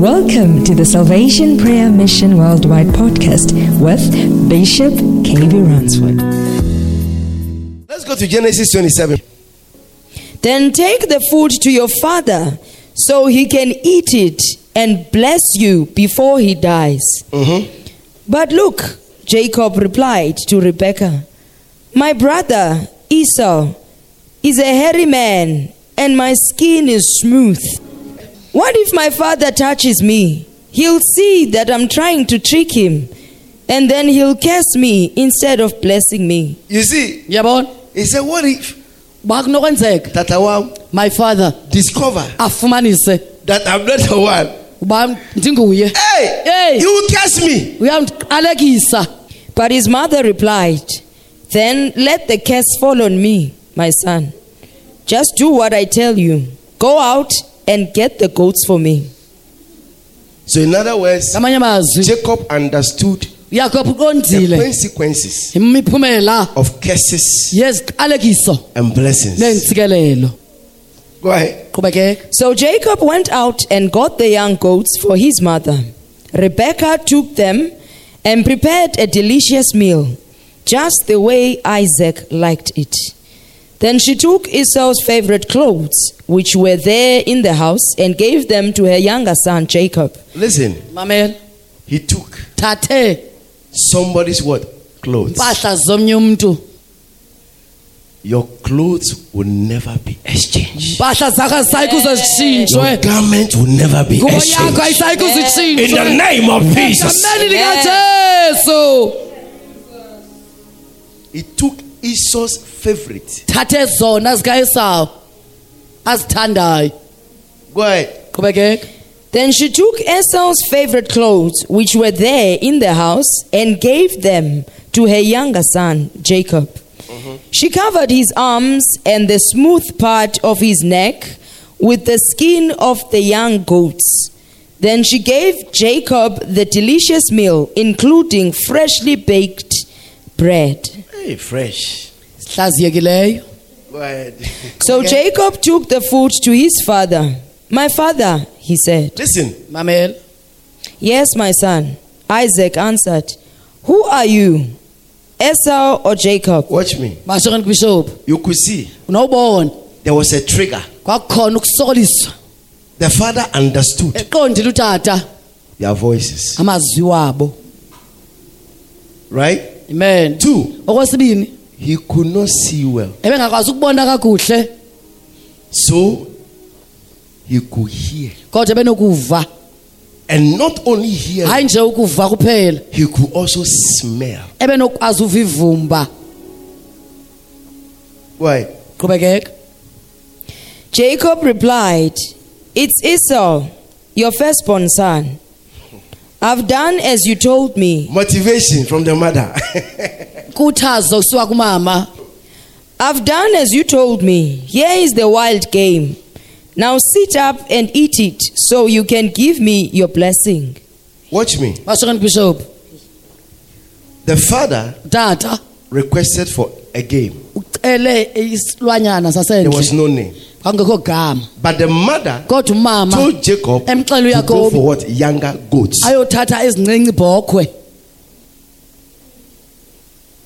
Welcome to the Salvation Prayer Mission Worldwide podcast with Bishop KB Ransford. Let's go to Genesis 27. Then take the food to your father so he can eat it and bless you before he dies. Mm-hmm. But look, Jacob replied to Rebekah, My brother Esau is a hairy man and my skin is smooth. What if my father touches me? He'll see that I'm trying to trick him and then he'll curse me instead of blessing me. You see, yabona he said, What if bakunokwenzeka Tata Wam my father discover afumanise that I'm not the one? uba ndinguye Hey, Hey. you will curse me. uyamqalekisa But his mother replied, Then let the curse fall on me, my son. Just do what I tell you. Go out and get the goats for me. So, in other words, Jacob understood the consequences of curses and blessings. Go ahead. So Jacob went out and got the young goats for his mother. Rebekah took them and prepared a delicious meal, just the way Isaac liked it. Then she took Esau's favorite clothes, which were there in the house, and gave them to her younger son Jacob. Listen, mamela eh? he took Tate. somebody's what? Clothes. mpahla zomnye umntu Your clothes will never be exchanged. mpahla zakho azisayi kuze Your zitshintshwe garment will never be exchanged. In the name of Jesus. egameni He took Esau's favorite. thathe zona zikaesawu azithandayo Go ahead. qhubekeka Then she took Esau's favorite clothes, which were there in the house, and gave them to her younger son, Jacob. Mm-hmm. She covered his arms and the smooth part of his neck with the skin of the young goats. Then she gave Jacob the delicious meal, including freshly baked bread. Hey, fresh. Go ahead. So Jacob took the food to his father. My father, he said. Listen, mamela Yes, my son. Isaac answered, Who are you, Esau or Jacob? watch me. You could see there was a trigger. The father understood their voices. Right? Amen Two, okwesibini he could not see well. ebengakwazi ukubona kakuhle So he could hear. kodwa benokuva And not only hear, hayi nje ukuva kuphela he could also smell. ebenokwazi uva ivumba Why? qhubekeka Jacob replied, It's Esau, your firstborn son. I've done as you told me. Motivation from the mother. kusuka kumama I've done as you told me. Here is the wild game. Now sit up and eat it so you can give me your blessing. Watch me. kubishophu The father tata requested for a game. There was no name. But the mother told Jacob to go for what? Younger goats. ayothatha ezincinci ibhokhwe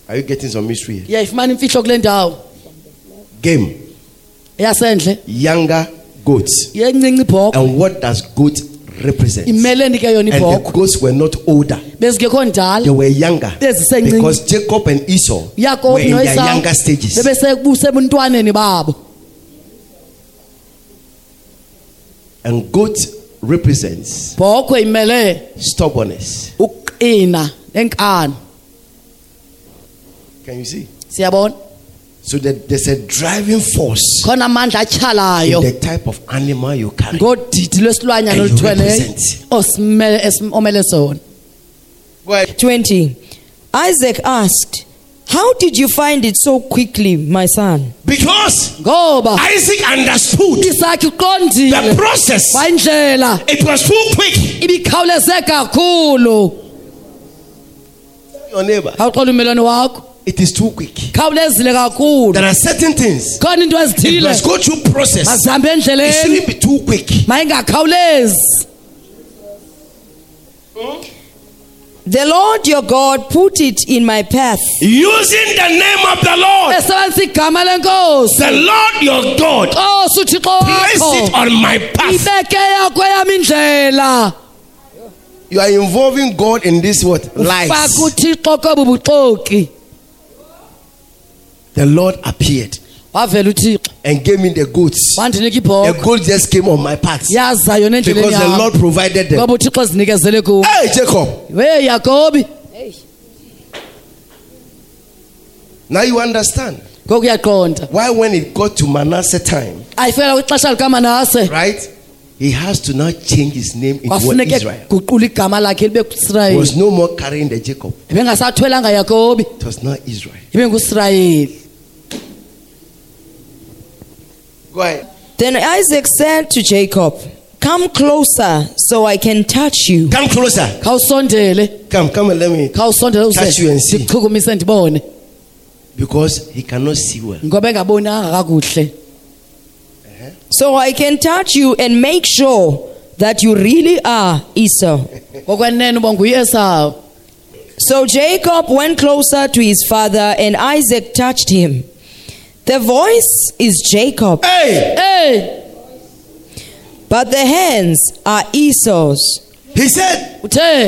Are you getting some mystery? here? iyayifumana imfihlo kule ndawo Game. Younger goats. And what does goat represent? imeleni ke yona And the goats were not older. They were younger. Because Jacob and Esau were in their younger stages. And goat represents bhokhwe imele stubbornness. ukuqina nenkani Can you see? siyabona So that there's a driving force khona amandla in atyhalayo the type of animal you carry. ngodidi lwesilwanyana And you oluthweleyo represent. osimele esim- omele sona Go ahead. 20. Isaac asked, How did you find it so quickly, my son? Because ngoba Isaac understood isakhe the uqondile process. wayindlela It was too quick. ibikhawuleze kakhulu Your neighbor, awuxola umelwane wakho it is too quick. khawulezile kakhulu There are certain things khona into it ezithile must go through process. mazihambe It shouldn't be too quick. mayingakhawulezi hmm? The Lord your God put it in my path. Using the name of the Lord. esebenzisa igama lenkosi The Lord your God. Oh, nkosi uthixo Place it wakho on my path. ibeke yakho indlela You are involving God in this what? faka Lies. uthixo kobu buxoki The Lord appeared wavela uthixo and gave me the goats. wandinika The ibhoka goat just came on my path yaza yona endleleni because the Lord provided them. ngoba uthixo zinikezele kuwo Hey, Jacob. we yakobi Now you understand ngoku why when it got to Manasseh time, ayifela kwixesha likamanase right? He has to now change his name into what Israel. guqula igama lakhe libe He was no more carrying the Jacob. It was not Israel. Go ahead. Then Isaac said to Jacob, Come closer so I can touch you. Come closer. khawusondele Come, come and let me. khawusondele Touch you and see. ndibone Because he cannot see well. ngoba engabonanga kakuhle uh-huh. So I can touch you and make sure that you really are Esau. ngokwenene uba nguyesawu So Jacob went closer to his father, and Isaac touched him. The voice is Jacob, Hey, eyi but the hands are Esau's. he said,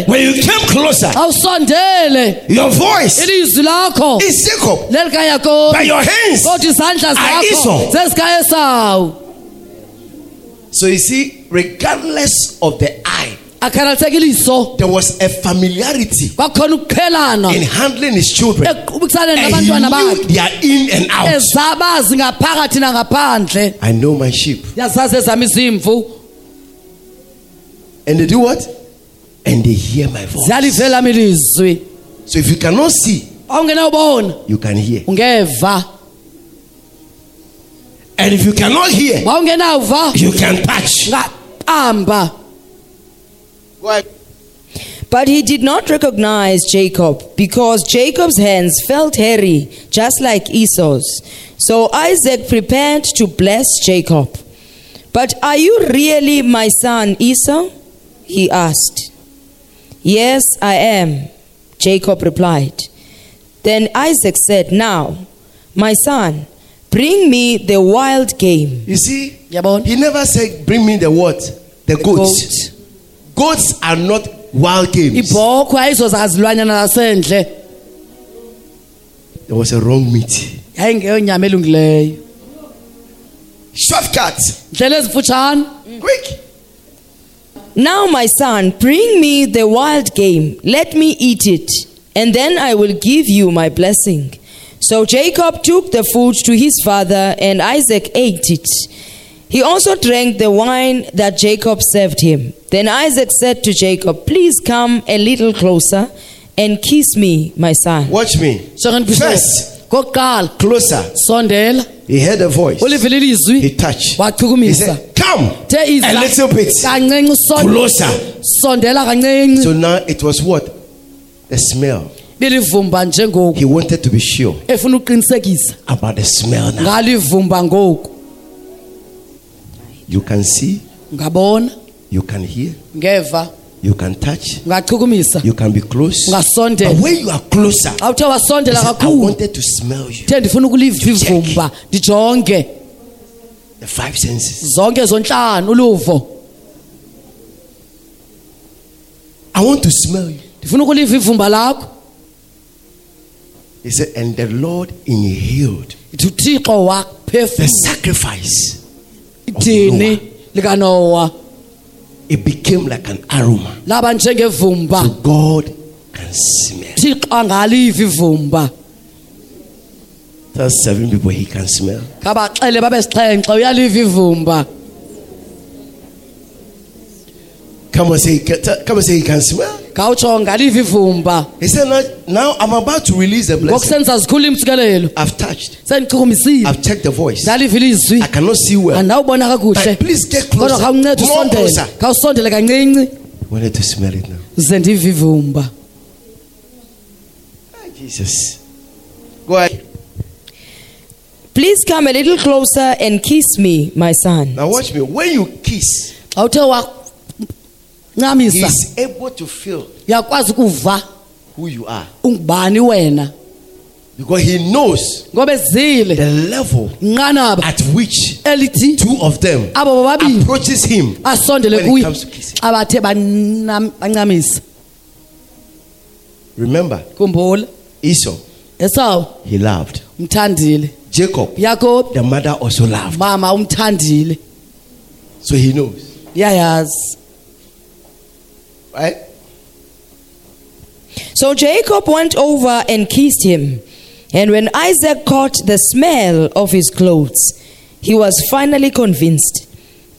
when you came closer, your voice is Jacob, but your hands. Are Esau. So you see, regardless of the eye, there was a familiarity in handling his children. And he knew bakhe their in and out. ezabazi ngaphakathi nangaphandle I know my sheep. And they do what? And they hear my voice. ziyalivela mi ilizwi So if you cannot see, you can hear. And if you cannot hear, you can touch. Ngaqamba But he did not recognize Jacob because Jacob's hands felt hairy, just like Esau's. So Isaac prepared to bless Jacob. But are you really my son Esau? He asked. Yes, I am, Jacob replied. Then Isaac said, Now, my son, bring me the wild game. You see, he never said, Bring me the what? The goats. Goats are not wild games. ibhokhwe ayizozazilwanyana zasendle There was a wrong meat. yayingeyonyama elungileyo Shortcut. ndlela ezifutshane Quick. Now, my son, bring me the wild game. Let me eat it, and then I will give you my blessing. So Jacob took the food to his father, and Isaac ate it. He also drank the wine that Jacob served him. Then Isaac said to Jacob, Please come a little closer and kiss me, my son. Watch me. First, kokuqala closer. sondela He heard a voice. ulivile He ilizwi touched. He said, Come the a little bit kancinci son- closer. sondela kancinci So now it was what? The smell. bilivumba njengoku He wanted to be sure efuna uqinisekisa about the smell now. ngalivumba ngoku You can see, ngabona. You can hear, ngeva. You can touch, ngachukumisa. You can be close. But ngasondela when you are closer, xa uthe he wasondela said, I kakhulu. wanted to smell you. the ndifuna ukuliva ivumba ndijonge. The five senses. zonke zontlanu uluvo. I want to smell you. ndifuna ukuliva ivumba lakho. He said, and the Lord inhaled ithi uthixo the waphefumla sacrifice. Idini likanowa It became like an aroma. laba njengevumba So God can smell. thixo angaliva ivumba Tell seven people he can smell. kabaxele babe sixhenxe uyaliva ivumba Come and say, come and say he can smell. Khawutsho ngaliva ivumba He said, now, now I'm about to release the ngoku blessing. senza zikhula imtsikelelo I've touched. sendichukumisile I've checked the voice. ndaliva ilizwi I cannot see well. andawubona kakuhle But please get kodwa closer. khawunceda More usondele closer. khawusondele kancinci wanted to smell it now. ze ndiva ivumba Ah, Jesus. Go ahead. Please come a little closer and kiss me, my son. Now watch me. When you kiss, xa uthe ncamisa He's able to feel uyakwazi ukuva who you are ungubani wena because he knows ngoba ezile the level nqanaba at which elithi two of them abo bobabili approaches him asondele when it kuye comes to kissing. xa bathe bancamisa Remember, khumbula Esau, esawu he loved. umthandile Jacob, yakobi the mother also loved. mama umthandile So he knows. yayazi Right? So Jacob went over and kissed him. And when Isaac caught the smell of his clothes, he was finally convinced.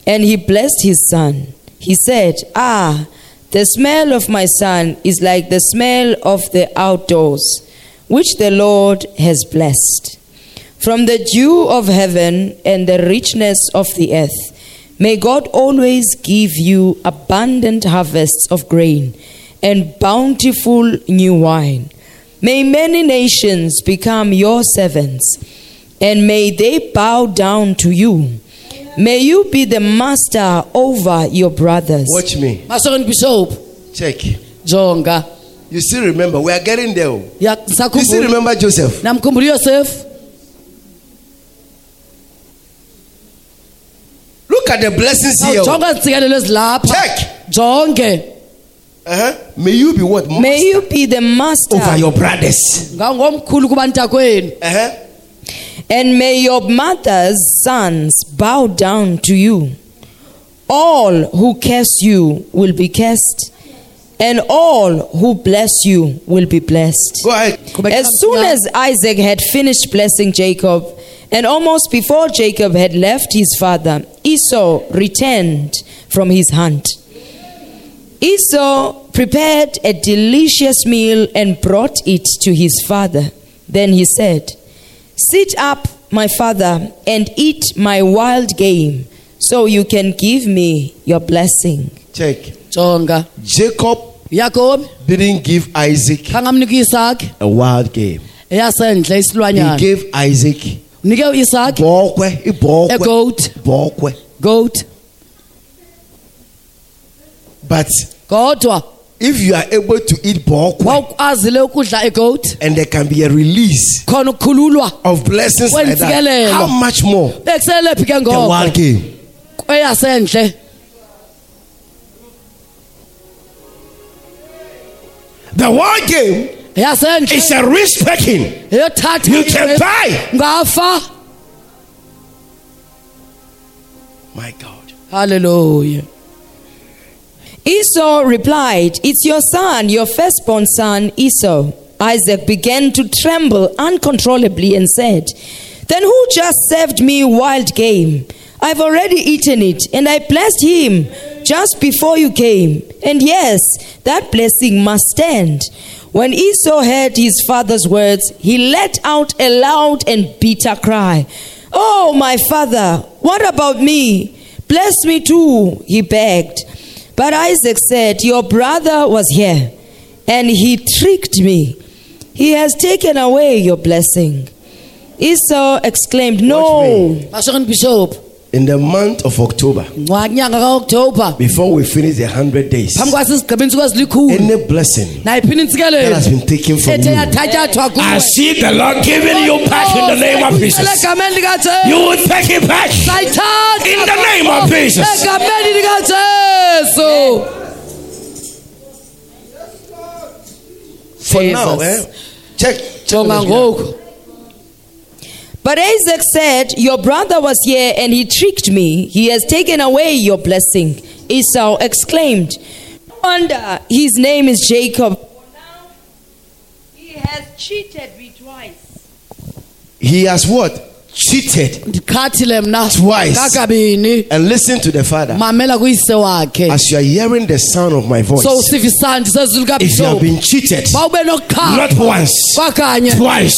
And he blessed his son. He said, Ah, the smell of my son is like the smell of the outdoors, which the Lord has blessed. From the dew of heaven and the richness of the earth, may God always give you abundant harvests of grain and bountiful new wine. May many nations become your servants, and may they bow down to you. May you be the master over your brothers. Watch me. masokeni bishop Check. jonga You still remember, we are getting there. Ya- You still remember Joseph? namkhumbula uyosefu Look at the blessings here. jonga izitsikelelo ezilapha Check. jonge Uh-huh. May you be what? May you be the master, Over your brothers. Uh-huh. and may your mother's sons bow down to you. All who curse you will be cursed, and all who bless you will be blessed. Go ahead. As soon as Isaac had finished blessing Jacob, and almost before Jacob had left his father, Esau returned from his hunt. Esau prepared a delicious meal and brought it to his father. Then he said, Sit up, my father, and eat my wild game, so you can give me your blessing. Check. jonga Jacob yakobi didn't give Isaac a wild game. He gave Isaac nike isakhe bokwe, a ibokwe, eh, goat. bokwe. goat. But kodwa if you are able to eat bokwe wawukwazile ukudla a goat and there can be a release khona ukukhululwa of blessings like that, how much more? Bekuselephi ke the wild ngoko game? kweyasendle. The wild game eyasendle is a risk taking. You can buy. My God. Hallelujah. Esau replied, It's your son, your firstborn son, Esau. Isaac began to tremble uncontrollably and said, Then who just served me wild game? I've already eaten it, and I blessed him just before you came. And yes, that blessing must stand. When Esau heard his father's words, he let out a loud and bitter cry. Oh, my father, what about me? Bless me too, he begged. But Isaac said, Your brother was here, and he tricked me. He has taken away your blessing. Esau exclaimed, No. masokeni bishop In the month of October, before we finish the 100 days, phambi kwasesigqiba intsuku ezilikhulu any blessing that has been taken from you, I see the Lord giving you back in the name of Jesus. You will take it back. In the name of Jesus. for now, eh? Check. check jonga on this now. ngoku But Isaac said, Your brother was here and he tricked me. He has taken away your blessing. Esau exclaimed, No wonder his name is Jacob. He has cheated me twice. He has what? Cheated. Twice. And listen to the father. mamela kuyise wakhe As you are hearing the sound of my voice, so usiva isandi sezulu if you have been cheated, Not once, twice,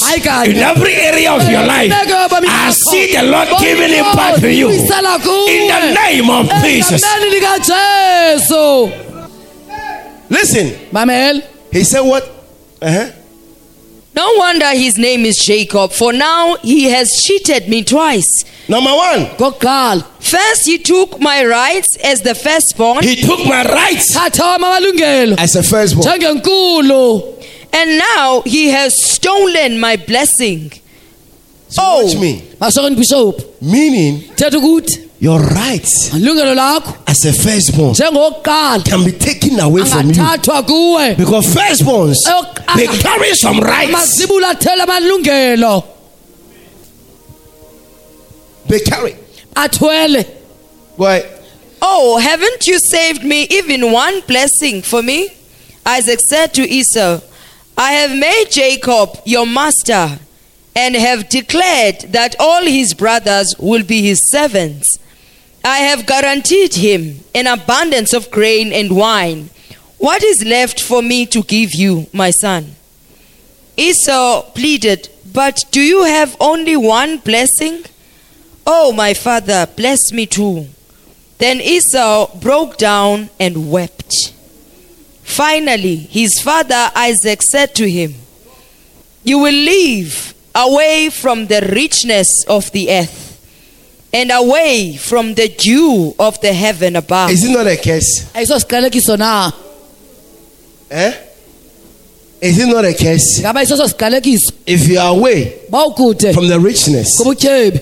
in every area of your life, I see the Lord giving it back to you. In the name of Jesus. listen. He said what? Uh-huh. No wonder his name is Jacob, for now he has cheated me twice. Number one, kokuqala First, he took my rights as the firstborn, he took my rights as a firstborn. and now he has stolen my blessing. So Oh. watch me. Meaning, your rights ilungelo lakho as a firstborn njengokuqala can be taken away from you. angathathwa kuwe Because firstborns, eh, oh, ah, they Eyokuqala, carry some rights. amazibula athela amalungelo They carry. athwele Why? Oh, haven't you saved me even one blessing for me? Isaac said to Esau, I have made Jacob your master and have declared that all his brothers will be his servants. I have guaranteed him an abundance of grain and wine. What is left for me to give you, my son? Esau pleaded, But do you have only one blessing? Oh, my father, bless me too. Then Esau broke down and wept. Finally, his father Isaac said to him, You will live away from the richness of the earth and away from the dew of the heaven above. Is it not a curse? ayiso siqalekiso na Eh? Is it not a curse? ngaba yiso siqalekiso If you are away bawukude from the richness kubutyebi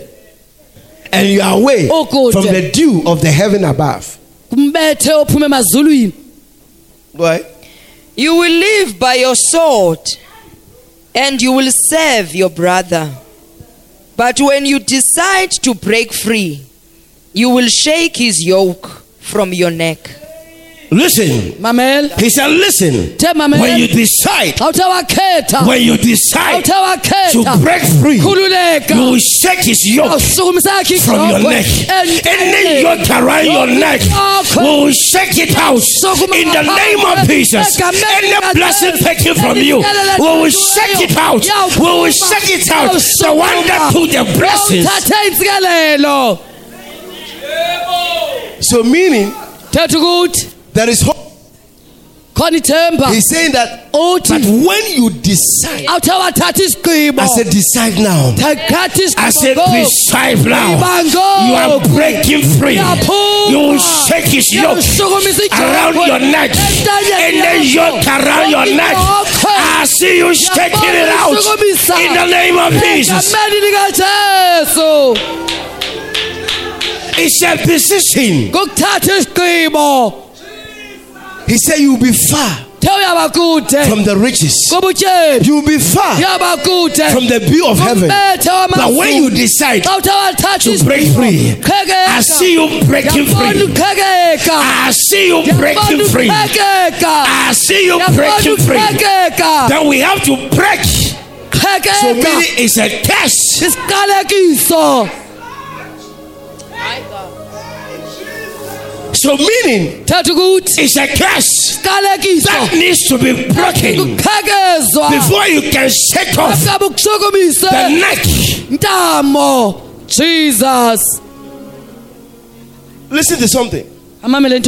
and you are away from the dew of the heaven above, kumbethe ophuma emazulwini right? You will live by your sword and you will serve your brother. But when you decide to break free, you will shake his yoke from your neck. Listen. mamela He said, Listen. the mamela When you decide, awuthe wakhetha when you decide awuthe to wakhetha break free, you khululeka will shake his yoke awusukumisa yakhe from your neck. Any yoke. around your neck, we will shake it out in the name of Jesus. Any blessing taken from you, we will shake it out. We will shake it out. The one that took the blessings. thathe intsikelelo So, meaning thetha ukuthi there is hope. He's saying that, that when you decide, I said, decide now. I said, decide now. You are breaking free. You will shake his yoke around your neck. And the yakho. yoke around your neck. I see you shaking it out in the name of Jesus. It's a decision. He said, You'll be far the uyaba kude from the riches, you'll be far from the view of heaven. But when you decide xa uthe wathatha to break free. I see you breaking free. I see you breaking free. I see you breaking free. Then we have to break. So meaning it's a curse. So meaning thetha ukuthi It's a curse that needs to be broken. Kuqhekezwa before you can shake off the neck. ntamo jesus. Listen to something. amamele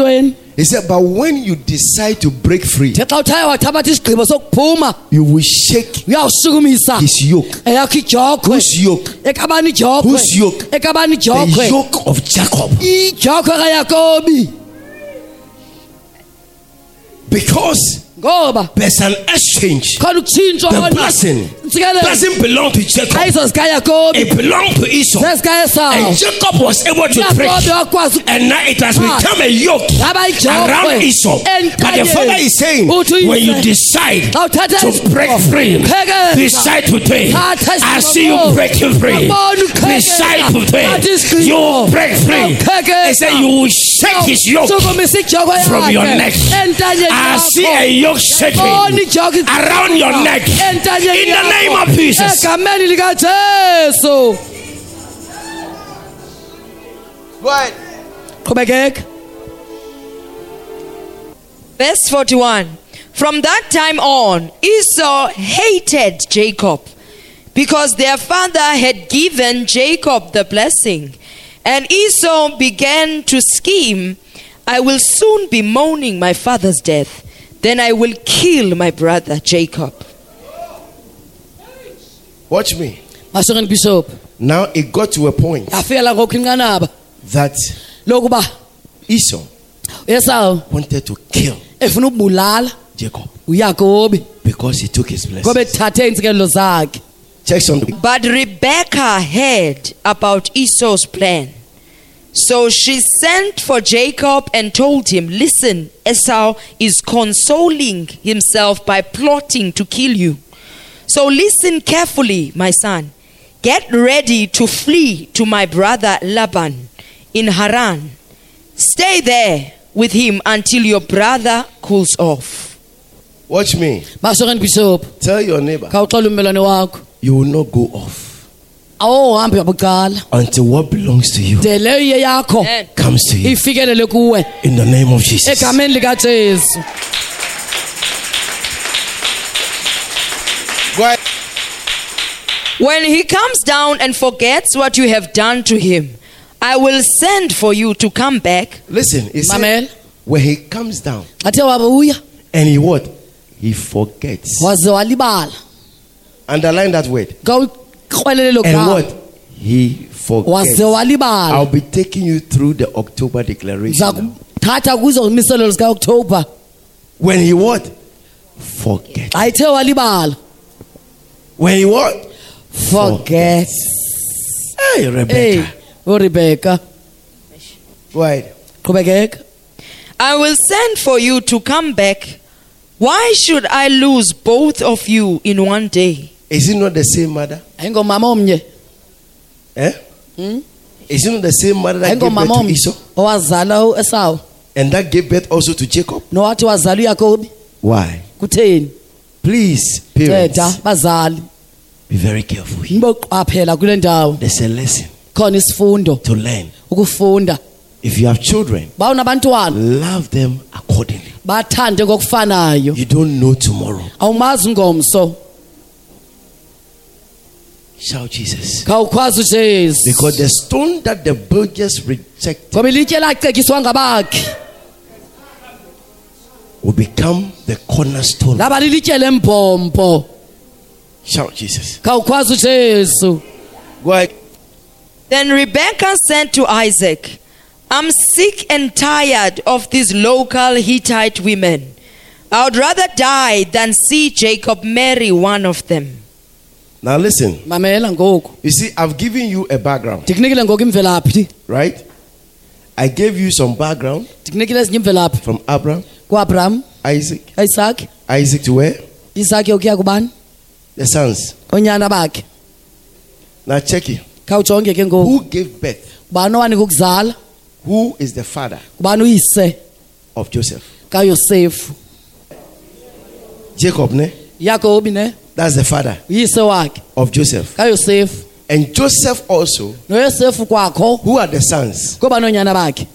He said, But when you decide to break free, the xa uthaye wathabatha isigqibo sokuphuma you will shake his yoke. Whose yoke? Whose yoke? The yoke of Jacob. Because there's an exchange. The blessing ntsikelelo doesn't belong to Jacob, it belonged to Esau. And Jacob was able to break. And now it has become a yoke around Esau. But the father is saying, when you decide to break free, decide today. I see you breaking free. Decide today. You break free. He said, You will shake his yoke from your neck. I see a yoke shaking around your neck. In the yakho. Name of Jesus. egameni likajesu qhubekeka Verse 41 From that time on, Esau hated Jacob because their father had given Jacob the blessing. And Esau began to scheme I will soon be mourning my father's death, then I will kill my brother Jacob. Watch me. Now it got to a point yafikela ngokho inqanaba that lokuba Esau Esau wanted to kill efuna ukubulala Jacob because he took his ngoba blessing. ethathe intsikelelo Check something. But Rebekah heard about Esau's plan. So she sent for Jacob and told him, Listen, Esau is consoling himself by plotting to kill you. So listen carefully, my son. Get ready to flee to my brother Laban in Haran. Stay there with him until your brother cools off. Watch me. masokeni bishop Tell your neighbor khawuxola you will not go off awuhambi yabucala until what belongs to you de leyo iye yakho Amen. comes to you ifikelele kuwe in the name of Jesus. When he comes down and forgets what you have done to him, I will send for you to come back. Listen, he said, when he comes down and he what? He forgets. Underline that word. And what? He forgets. I'll be taking you through the October declaration. now. kuthatha kuzo imiselo zikaoktoba When he what? Forget. Xa When he what? forget Hey, Rebekah. ey urebeka Go ahead. qhubekeka I will send for you to come back. Why should I lose both of you in one day? Is it not the same mother? ayingomama omnye Eh? Hmm? Is it not the same mother that gave birth ayingomama to omnye Esau? owazala uEsau And that gave birth also to Jacob? nowathi wazala uYakobi Why? kutheni Please, parents, ceda bazali be very careful. here. niboqaphela kule ndawo There's a lesson khona isifundo to learn. ukufunda If you have children, ba unabantwana love them accordingly. bathande ngokufanayo You don't know tomorrow. awumazi ngomso Shout Jesus. khawukhwazi ujesu Because the stone that the builders rejected ngoba ilitye lacekiswa ngabakhi will become the cornerstone. laba lilitye lembhombo Shout Jesus. khawukhwazi ujesu Go ahead. Then Rebekah said to Isaac, I'm sick and tired of these local Hittite women. I would rather die than see Jacob marry one of them. Now listen. You see, I've given you a background, ndikunikile ngoku imvelaphi right? I gave you some background ndikunikile ezinye imvelaphi from Abraham, kuabraham Isaac, isaki Isaac to where? isaki ukuya kubani The sons. oonyana bakhe Now check it. khawujonge ke ngoku Who gave birth? ubani owanika ukuzala Who is the father ubani uyise of Joseph? kayosefu Jacob, ne? yakobi ne That's the father uyise wakhe of Joseph. kayosefu And Joseph also, noyosefu kwakho who are the sons? kobani oonyana bakhe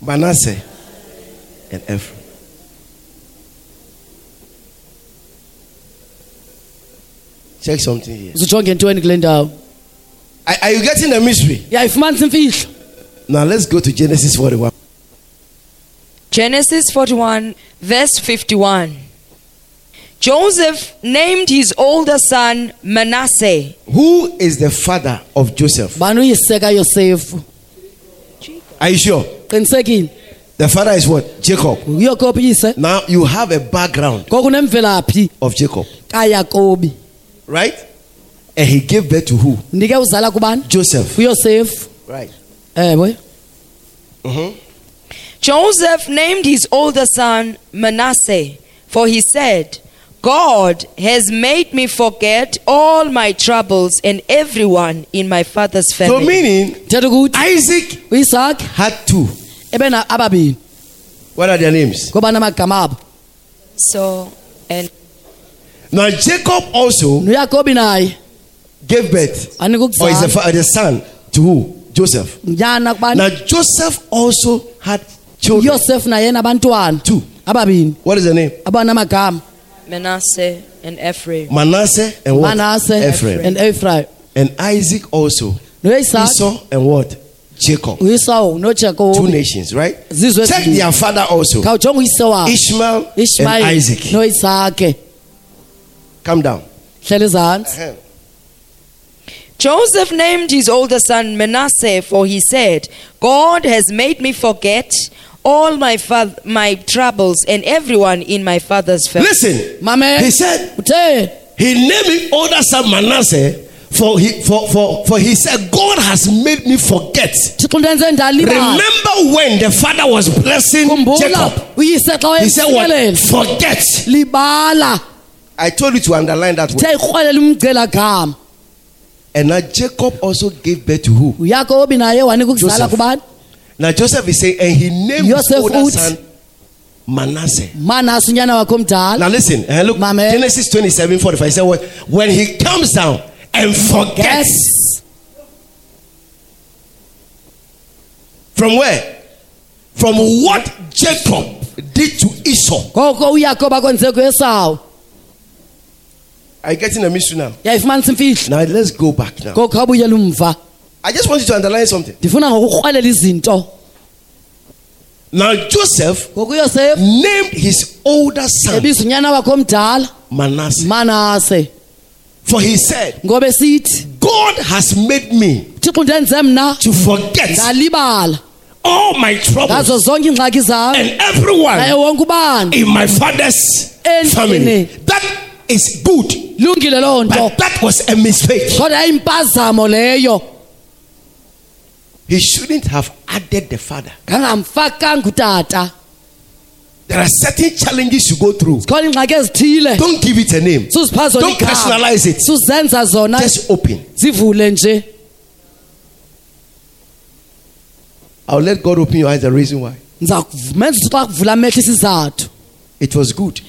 Manasseh and Ephraim. Check something here. uzujonge ntoni kule ndawo Are, are you getting the mystery? Yeah, if man yayifumanisa imfihlo Now let's go to Genesis 41. Genesis 41, verse 51. Joseph named his older son Manasseh. Who is the father of Joseph? ubani uyise kayosefu Are you sure? qinisekile The father is what? Jacob. uyakobi uyise Now you have a background ngoku nemvelaphi of Jacob, kayakobi right? And he gave birth to who? ndike uzala kubani Joseph. uyosefu Right. Eh, ewe mm-hmm. Joseph named his older son Manasseh, for he said, God has made me forget all my troubles and everyone in my father's family. So meaning thetha ukuthi Isaac had two. ebena ababini What are their names? ngobani amagama abo So, and Now Jacob also noyakobi naye gave birth, anika or is the, the son to who? Joseph. Now Joseph also had children. uyosefu naye nabantwana Two. ababini What is the name? abana amagama Manasseh and Ephraim. Manasseh and what? manasse Ephraim. and ephraim And Isaac also. noyisakhe Esau and what? Jacob. uyisawu Two nations, right? zizwe Check ezimbini. their father also. khawujonga uyise wabo Ishmael and ishmayeli Isaac. Noyisakhe Come down. hlela ezantsi Uh-huh. Joseph named his older son Manasseh, for he said, God has made me forget all my fa- my troubles and everyone in my father's family. Listen, mamela he said he named his older son Manasseh for he for for for he said God has made me forget. thixo ndenze ndalibala Remember when the father was blessing khumbula Jacob? uyise xa He said what? wayemsikelela Forget. I told you to underline that word. the irhwelela umgcela gama And now Jacob also gave birth to who? uyakobi naye wanika ukuzala Joseph. Now Joseph is saying, and he named his older son Manasseh. manasi unyana wakho omdala Now listen, uh, look, Mame. Genesis 27 45. He said, what? When he comes down and forgets. From where? From what Jacob did to Esau. ngoko uyakobi akwenze kuesawu Are you getting a mystery now? Now let's go back now. ngoko abuyela umva I just want you to underline something. ndifuna ngokurhwelela izinto Now Joseph named his older son ebiza unyana wakho omdala Manasseh. For he said, God has made me thixo ndenze mna to forget all my troubles ngazo zonke iingxaki zam and everyone in my father's family. That is good, lungile loo nto but that was a mistake. kodwa yayimpazamo leyo He shouldn't have added the father. ngangamfakanga utata There are certain challenges you go through. zikhona iingxaki ezithile Don't give it a name. Don't personalize it. Just open. I'll let God open your eyes. The reason why ndiza kumenza xa kuvula amehlo isizathu it was good.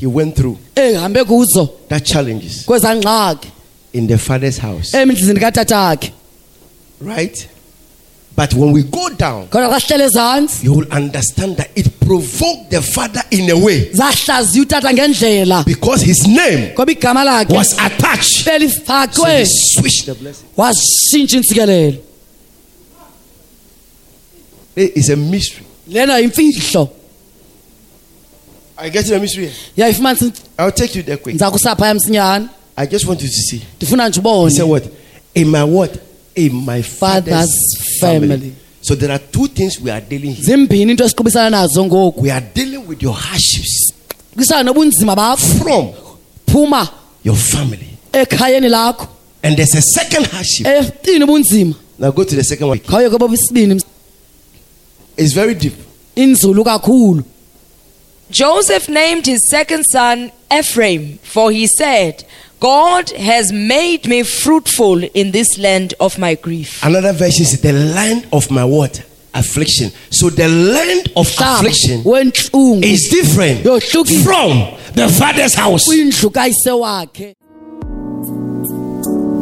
He went through eh, ehambe kuzo. that challenges kweza ngxaki. in the father's house, eh, emndlini katatakhe right? But when we go down, kodwa xa sihlele you will understand that it provoked the father in a way. Zahlaziya utata ngendlela. Because his name ngoba igama lakhe was attached. So belifakwe he switched the blessing. washintsha intsikelelo. It is a mystery. lena yimfihlo I get the mystery. here? yayifumanisa I'll take you there quick. ndiza kusaphaya msinyane I just want you to see. ndifuna nje He said ubone what? In my what? In my father's, Father's family. family. So there are two things we are dealing here. zimbini into esiqubisana nazo ngoku We are dealing with your hardships qubisana nobunzima bakho from phuma your family. ekhayeni lakho And there's a second hardship. Eh, efini ubunzima Now go to the second one. khawuye kwabobisibini It's very deep. inzulu kakhulu Joseph named his second son Ephraim, for he said, God has made me fruitful in this land of my grief. Another verse is the land of my what? Affliction. So the land of affliction is different from the father's house.